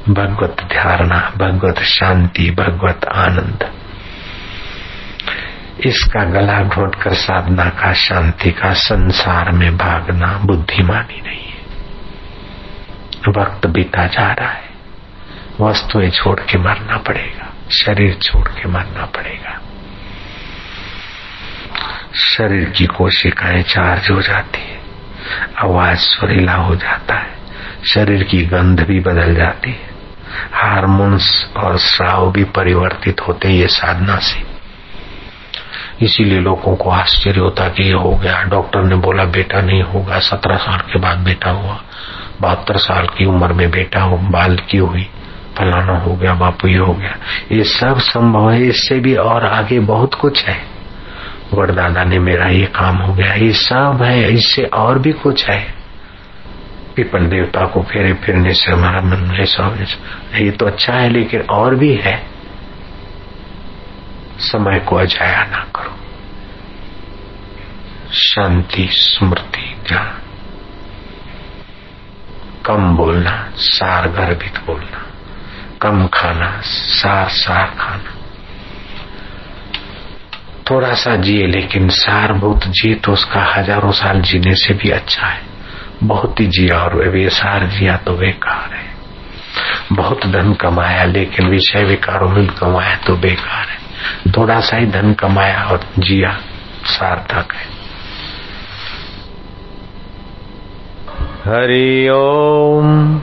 Speaker 1: भगवत धारणा, भगवत शांति, भगवत आनंद। इसका गला घोट कर साधना का, शांति का, संसार में भागना बुद्धिमानी नहीं है। वक्त बीता जा रहा है। वस्तुएँ छोड़ के मरना पड़ेगा, शरीर छोड़ के मरना पड़ेगा। शरीर की कोशिकाएँ चार्ज हो जाती है, आवाज़ सुरीला हो जाता है, शरीर की गंध भी बदल जाती है। हारमोन्स और श्राव भी परिवर्तित होते हैं ये साधना से। इसीलिए लोगों को आश्चर्य होता कि ये हो गया। डॉक्टर ने बोला, बेटा नहीं होगा। सत्रह साल के बाद बेटा हुआ। बहत्तर साल की उम्र में बेटा हो, बाल की हुई। फलाना हो गया, बापू हो गया। ये सब संभव है, इससे भी और आगे बहुत कुछ है। वरदादा ने मेरा ये काम हो गया, ये सब है, इससे और भी कुछ है। पिपल देवता को फेरे फिरने से हमारा मन ऐसा ये तो अच्छा है, लेकिन और भी है। समय को अजाया ना करो। शांति, स्मृति, ज्ञान। कम बोलना, सार गर्भित बोलना। कम खाना सार सार खाना। थोड़ा सा जिए, लेकिन सारभूत जिए तो उसका हज़ारों साल जीने से भी अच्छा है। बहुत ही जिया और बेसार जिया तो बेकार है। बहुत धन कमाया, लेकिन विषय विकारों में कमाया तो बेकार है। थोड़ा सा ही धन कमाया और जिया सार्थक है।
Speaker 2: हरि ओम।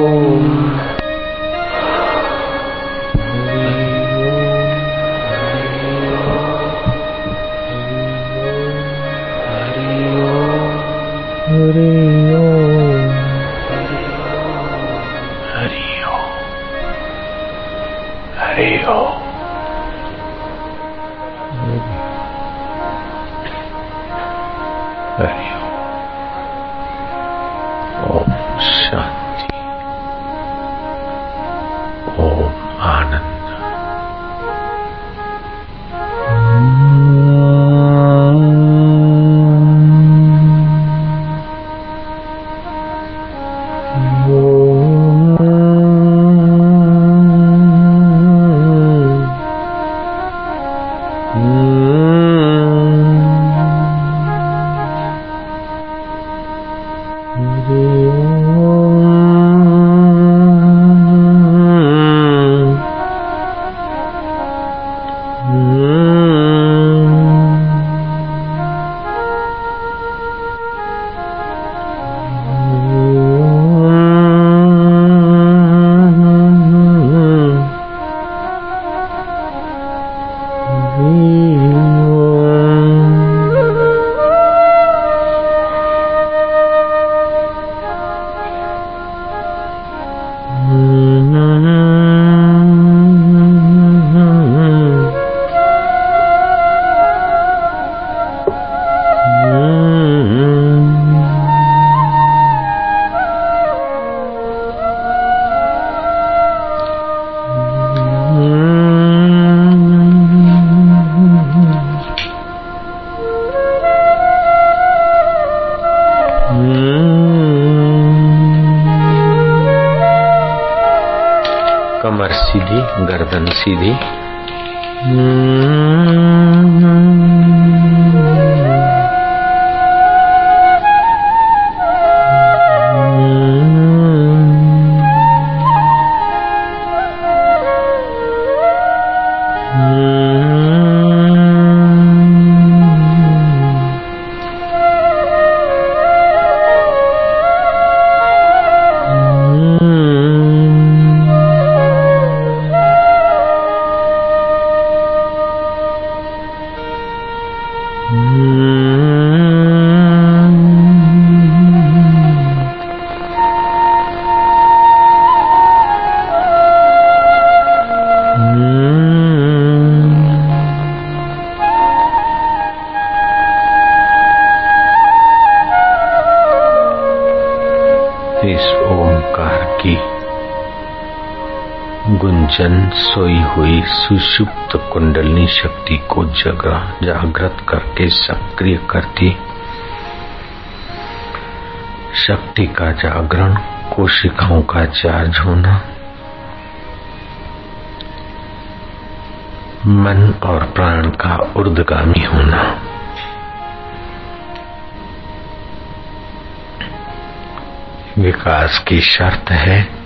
Speaker 1: गर्दन सीधी गुंजन सोई हुई सुषुप्त कुंडलनी शक्ति को जगा जागृत करके सक्रिय करती। शक्ति का जागरण, कोशिकाओं का चार्ज होना। मन और प्राण का उर्दगामी होना। विकास की शर्त है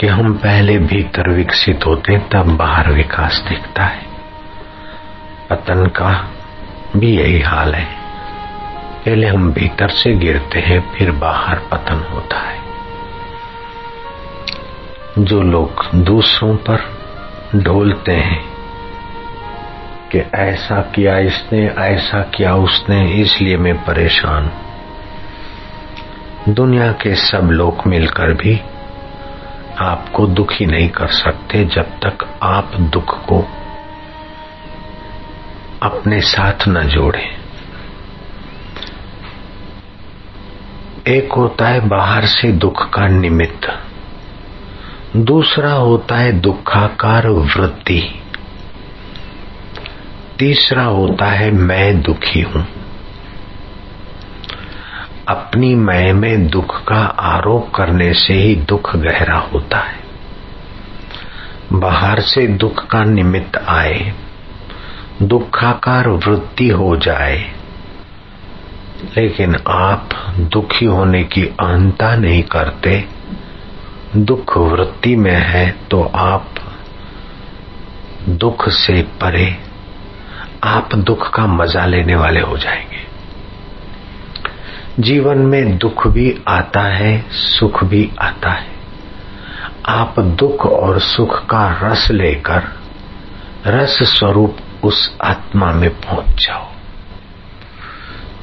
Speaker 1: कि हम पहले भीतर विकसित होते, तब बाहर विकास दिखता है। पतन का भी यही हाल है। पहले हम भीतर से गिरते हैं, फिर बाहर पतन होता है। जो लोग दूसरों पर ढोलते हैं कि ऐसा किया इसने, ऐसा किया उसने, इसलिए मैं परेशान दुनिया के सब लोग मिलकर भी आपको दुखी नहीं कर सकते जब तक आप दुख को अपने साथ न जोड़े। एक होता है बाहर से दुख का निमित्त। दूसरा होता है दुखाकार वृत्ति। तीसरा होता है मैं दुखी हूँ। अपनी मैं में दुख का आरोप करने से ही दुख गहरा होता है। बाहर से दुख का निमित्त आए, दुखाकार वृत्ति हो जाए, लेकिन आप दुखी होने की अहंता नहीं करते। दुख वृत्ति में है तो आप दुख से परे, आप दुख का मज़ा लेने वाले हो जाएँगे। जीवन में दुख भी आता है, सुख भी आता है। आप दुख और सुख का रस लेकर, रस स्वरूप उस आत्मा में पहुँच जाओ,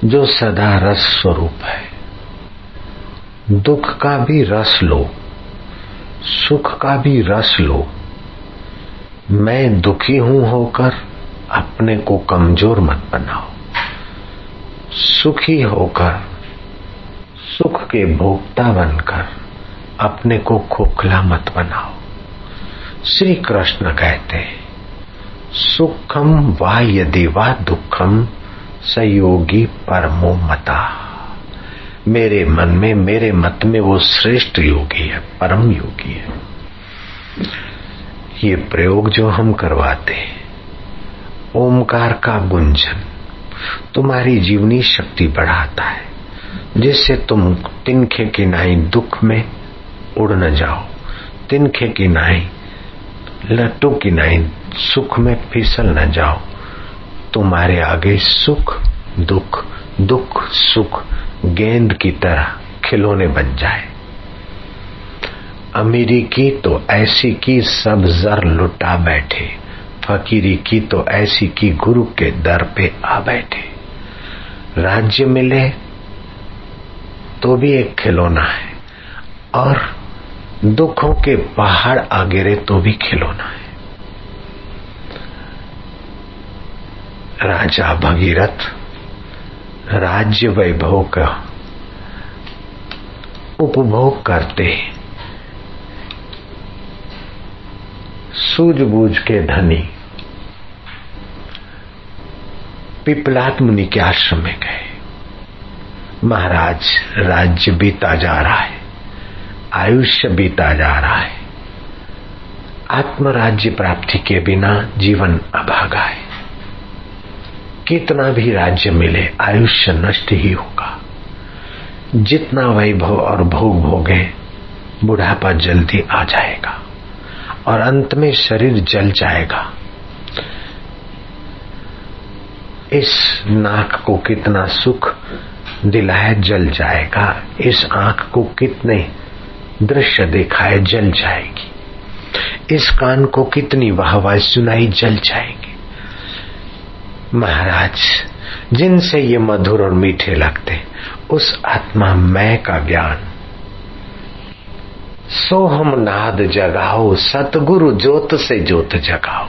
Speaker 1: जो सदा रस स्वरूप है। दुख का भी रस लो, सुख का भी रस लो। मैं दुखी हूँ होकर अपने को कमज़ोर मत बनाओ। सुखी होकर सुख के भोक्ता बनकर अपने को खोखला मत बनाओ। श्री कृष्ण कहते हैं, सुखम वा यदि वा दुखम सयोगी परमो मता। मेरे मन में, मेरे मत में वो श्रेष्ठ योगी है, परम योगी है। ये प्रयोग जो हम करवाते ओमकार का गुंजन तुम्हारी जीवनी शक्ति बढ़ाता है। जिससे तुम तिनखे की नाई दुख में उड़ न जाओ। तिनखे की नाई लट्टू की नाई सुख में फिसल न जाओ। तुम्हारे आगे सुख, दुख दुख, सुख, गेंद की तरह खिलौने बन जाए। अमीरी की तो ऐसी की सब जर लुटा बैठे। फकीरी की तो ऐसी की गुरु के दर पे आ बैठे। राज्य मिले तो भी एक खिलौना है। और दुखों के पहाड़ आ गिरे तो भी खिलौना है। राजा भगीरथ, राज्य वैभव का उपभोग करते सूझबूझ के धनी पिपलात मुनि के आश्रम में गए। महाराज, राज्य बीता जा रहा है, आयुष्य बीता जा रहा है। आत्मराज्य प्राप्ति के बिना जीवन अभागा है। कितना भी राज्य मिले, आयुष्य नष्ट ही होगा। जितना वैभव और भोग भोगे, बुढ़ापा जल्दी आ जाएगा और अंत में शरीर जल जाएगा। इस नाक को कितना सुख दिलाया जल जाएगा। इस आँख को कितने दृश्य दिखाए जल जाएगी। इस कान को कितनी वाहवाही सुनाई जल जाएगी। महाराज, जिनसे ये मधुर और मीठे लगते, उस आत्मा मैं का ज्ञान। सोहम नाद जगाओ, सतगुरु ज्योत से ज्योत जगाओ।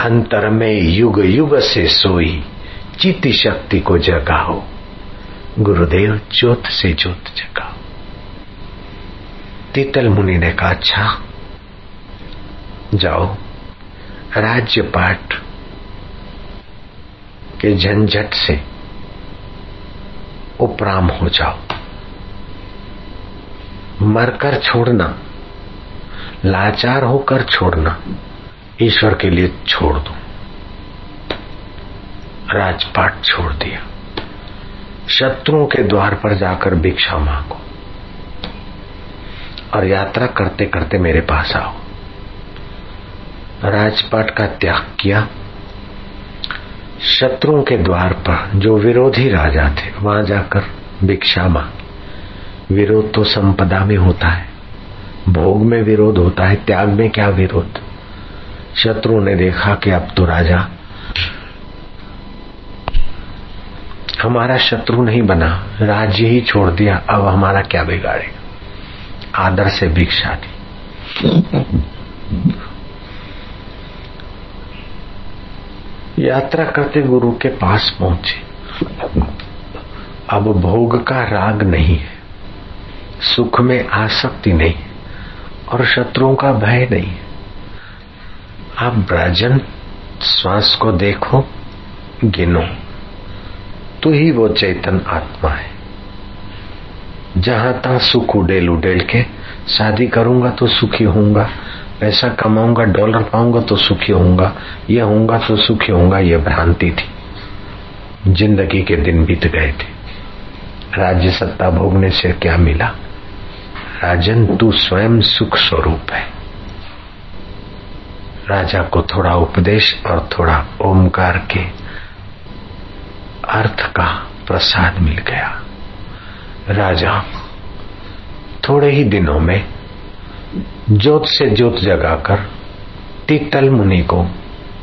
Speaker 1: अंतर में युग युग से सोई। चिति शक्ति को जगाओ। गुरुदेव ज्योत से ज्योत जगाओ। तीतल मुनि ने कहा अच्छा जाओ राज्य पाठ के झंझट से उपराम हो जाओ। मरकर छोड़ना, लाचार होकर छोड़ना, ईश्वर के लिए छोड़ दो। राजपाट छोड़ दिया। शत्रुओं के द्वार पर जाकर भिक्षा मांगो और यात्रा करते करते मेरे पास आओ। राजपाट का त्याग किया। शत्रुओं के द्वार पर जो विरोधी राजा थे, वहाँ जाकर भिक्षा मांग। विरोध तो संपदा में होता है। भोग में विरोध होता है, त्याग में क्या विरोध? शत्रु ने देखा कि अब तो राजा हमारा शत्रु नहीं बना, राज्य ही छोड़ दिया, अब हमारा क्या बिगाड़ेगा आदर से भिक्षा दी। यात्रा करते गुरु के पास पहुँचे। अब भोग का राग नहीं है। सुख में आसक्ति नहीं और शत्रुओं का भय नहीं। आप ब्राजन, श्वास को देखो, गिनो। तू ही वो चेतन आत्मा है। जहाँ तहां सुख उडेल उडेल के शादी करूँगा तो सुखी होऊँगा, पैसा कमाऊँगा, डॉलर पाऊँगा तो सुखी होऊँगा, ये होऊँगा तो सुखी होऊँगा, ये भ्रांति थी। ज़िंदगी के दिन बीत गए थे। राज्य सत्ता भोगने से क्या मिला? राजन, तू स्वयं सुख स्वरूप है। राजा को थोड़ा उपदेश और थोड़ा ओमकार के अर्थ का प्रसाद मिल गया। राजा, थोड़े ही दिनों में ज्योत से ज्योत जगाकर तीतल मुनि को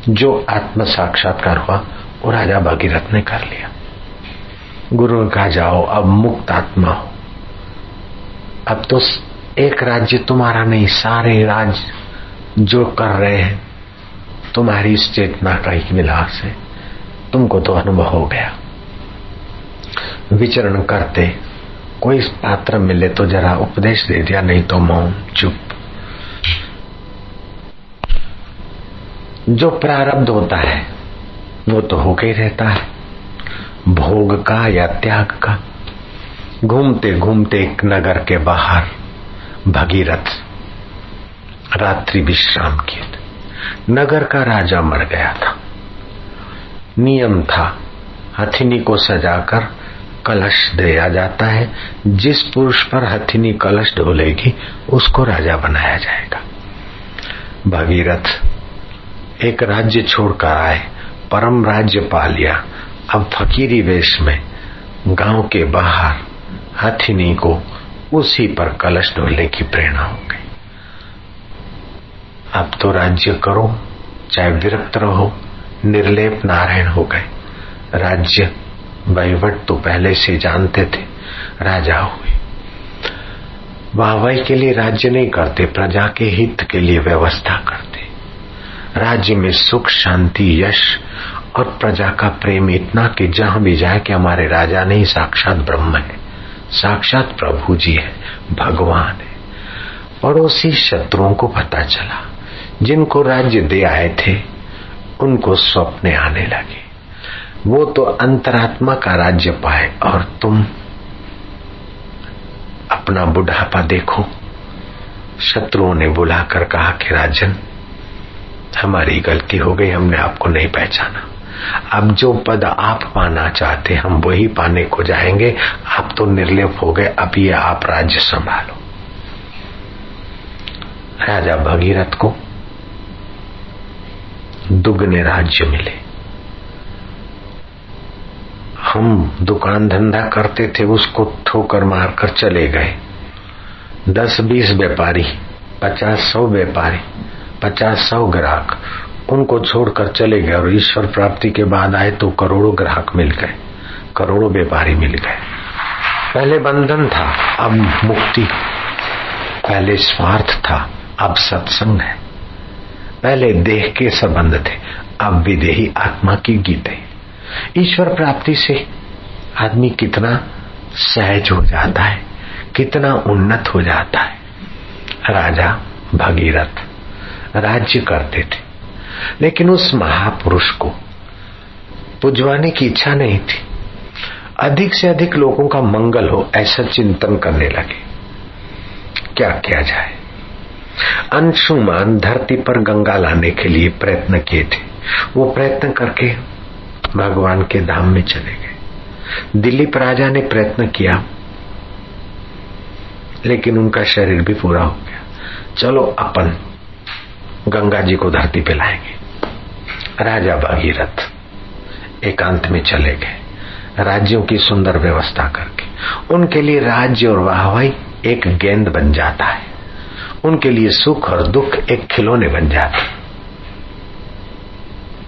Speaker 1: जो आत्म साक्षात्कार हुआ, वो राजा भागीरथ ने कर लिया। गुरु ने कहा जाओ, अब मुक्त आत्मा हो। अब तो एक राज्य तुम्हारा नहीं, सारे राज्य जो कर रहे हैं, तुम्हारी इस चेतना का ही विलास है। तुमको तो अनुभव हो गया। विचरण करते, कोई पात्र मिले तो जरा उपदेश दे दिया, नहीं तो मौन, चुप। जो प्रारब्ध होता है, वो तो होके ही रहता है। भोग का या त्याग का। घूमते घूमते एक नगर के बाहर, भगीरथ रात्रि विश्राम किए नगर का राजा मर गया था। नियम था। हथिनी को सजाकर कलश दिया जाता है। जिस पुरुष पर हथिनी कलश ढोलेगी उसको राजा बनाया जाएगा। भगीरथ, एक राज्य छोड़कर आए, परम राज्य पा लिया। अब फकीरी वेश में गाँव के बाहर हथिनी को उसी पर कलश ढोलने की प्रेरणा हो गई। अब तो राज्य करो, चाहे विरक्त रहो निर्लेप नारायण हो गए। राज्य वहीवट तो पहले से जानते थे, राजा हुए। वाहवाही के लिए राज्य नहीं करते, प्रजा के हित के लिए व्यवस्था करते। राज्य में सुख, शांति, यश और प्रजा का प्रेम इतना कि जहाँ भी जाए कि हमारे राजा नहीं साक्षात ब्रह्म है, साक्षात प्रभु जी है, भगवान है। पड़ोसी शत्रुओं को पता चला, जिनको राज्य दे आए थे उनको स्वप्ने आने लगे। वो तो अंतरात्मा का राज्य पाए और तुम अपना बुढ़ापा देखो। शत्रुओं ने बुलाकर कहा कि राजन, हमारी गलती हो गई, हमने आपको नहीं पहचाना। अब जो पद आप पाना चाहते, हम वही पाने को जाएँगे। आप तो निर्लिप हो गए, अब ये आप राज्य संभालो। राजा भगीरथ को दुगने राज्य मिले। हम दुकान धंधा करते थे, उसको ठोकर मारकर चले गए। दस बीस व्यापारी, पचास सौ व्यापारी, पचास सौ ग्राहक, उनको छोड़कर चले गए और ईश्वर प्राप्ति के बाद आए तो करोड़ों ग्राहक मिल गए, करोड़ों व्यापारी मिल गए। पहले बंधन था, अब मुक्ति, पहले स्वार्थ था, अब सत्संग है। पहले देह के संबंध थे, अब विदेही आत्मा की गीत। है ईश्वर प्राप्ति से आदमी कितना सहज हो जाता है, कितना उन्नत हो जाता है। राजा भगीरथ राज्य करते थे, लेकिन उस महापुरुष को पुजवाने की इच्छा नहीं थी। अधिक से अधिक लोगों का मंगल हो ऐसा चिंतन करने लगे। क्या किया जाए? अंशुमान धरती पर गंगा लाने के लिए प्रयत्न किए थे। वो प्रयत्न करके भगवान के धाम में चले गए। दिलीप राजा ने प्रयत्न किया, लेकिन उनका शरीर भी पूरा हो गया। चलो, अपन गंगा जी को धरती पे लाएँगे। राजा भागीरथ एकांत में चले गए, राज्यों की सुंदर व्यवस्था करके। उनके लिए राज्य और वाहवाई एक गेंद बन जाता है। उनके लिए सुख और दुख एक खिलौने बन जाते।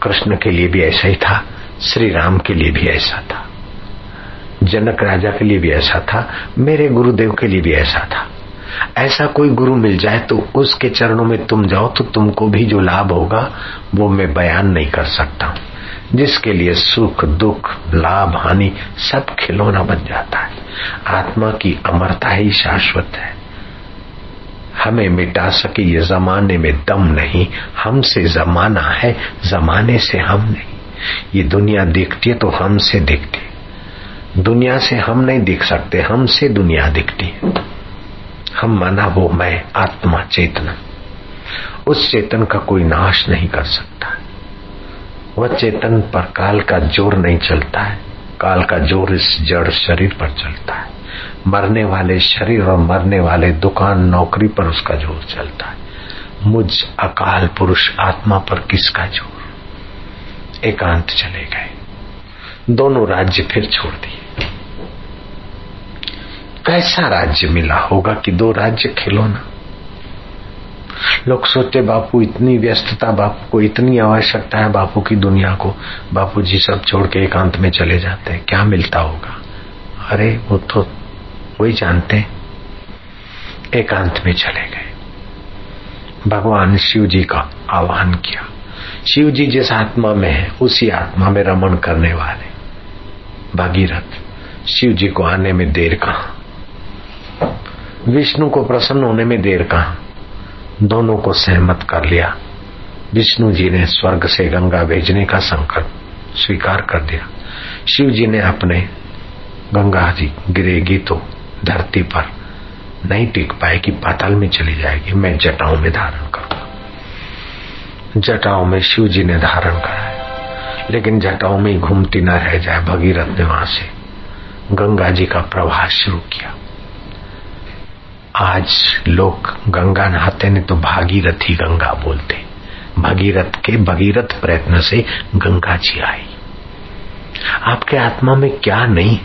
Speaker 1: कृष्ण के लिए भी ऐसा ही था श्री राम के लिए भी ऐसा था, जनक राजा के लिए भी ऐसा था, मेरे गुरुदेव के लिए भी ऐसा था। ऐसा कोई गुरु मिल जाए तो उसके चरणों में तुम जाओ तो तुमको भी जो लाभ होगा, वो मैं बयान नहीं कर सकता हूँ। जिसके लिए सुख, दुख, लाभ, हानि सब खिलौना बन जाता है। आत्मा की अमरता ही शाश्वत है। हमें मिटा सके, ये जमाने में दम नहीं, हमसे जमाना है, जमाने से हम नहीं। ये दुनिया दिखती है तो हमसे दिखती है। दुनिया से हम नहीं दिख सकते, हमसे दुनिया दिखती है। हम माना वो मैं आत्मा चेतना। उस चेतन का कोई नाश नहीं कर सकता। वह चेतन पर काल का ज़ोर नहीं चलता है। काल का ज़ोर इस जड़ शरीर पर चलता है। मरने वाले शरीर और मरने वाले दुकान नौकरी पर उसका ज़ोर चलता है। मुझ अकाल पुरुष आत्मा पर किसका ज़ोर? एकांत चले गए। दोनों राज्य फिर छोड़ दिए। कैसा राज्य मिला होगा कि दो राज्य खिलौना लोग सोचते, बापू इतनी व्यस्तता, बापू को इतनी आवश्यकता है, बापू की दुनिया को। बापू जी सब छोड़ के एकांत में चले जाते हैं। क्या मिलता होगा? अरे, वो तो वही जानते एकांत में चले गए। भगवान शिव जी का आह्वान किया। शिव जी जिस आत्मा में है, उसी आत्मा में रमन करने वाले। भागीरथ शिव जी को आने में देर कहा? विष्णु को प्रसन्न होने में देर कहा? दोनों को सहमत कर लिया। विष्णु जी ने स्वर्ग से गंगा भेजने का संकल्प स्वीकार कर दिया। शिव जी ने अपने गंगा जी गिरेगी तो धरती पर नहीं टिक पाएगी, पाताल में चली जाएगी। मैं जटाओं में धारण करूँगा जटाओं में शिव जी ने धारण कराया। लेकिन जटाओं में घूमती न रह जाए भगीरथ ने वहाँ से गंगा जी का प्रवाह शुरू किया। आज लोग गंगा नहाते ने तो भागीरथी गंगा बोलते। भगीरथ के भगीरथ प्रयत्न से गंगा जी आई। आपके आत्मा में क्या नहीं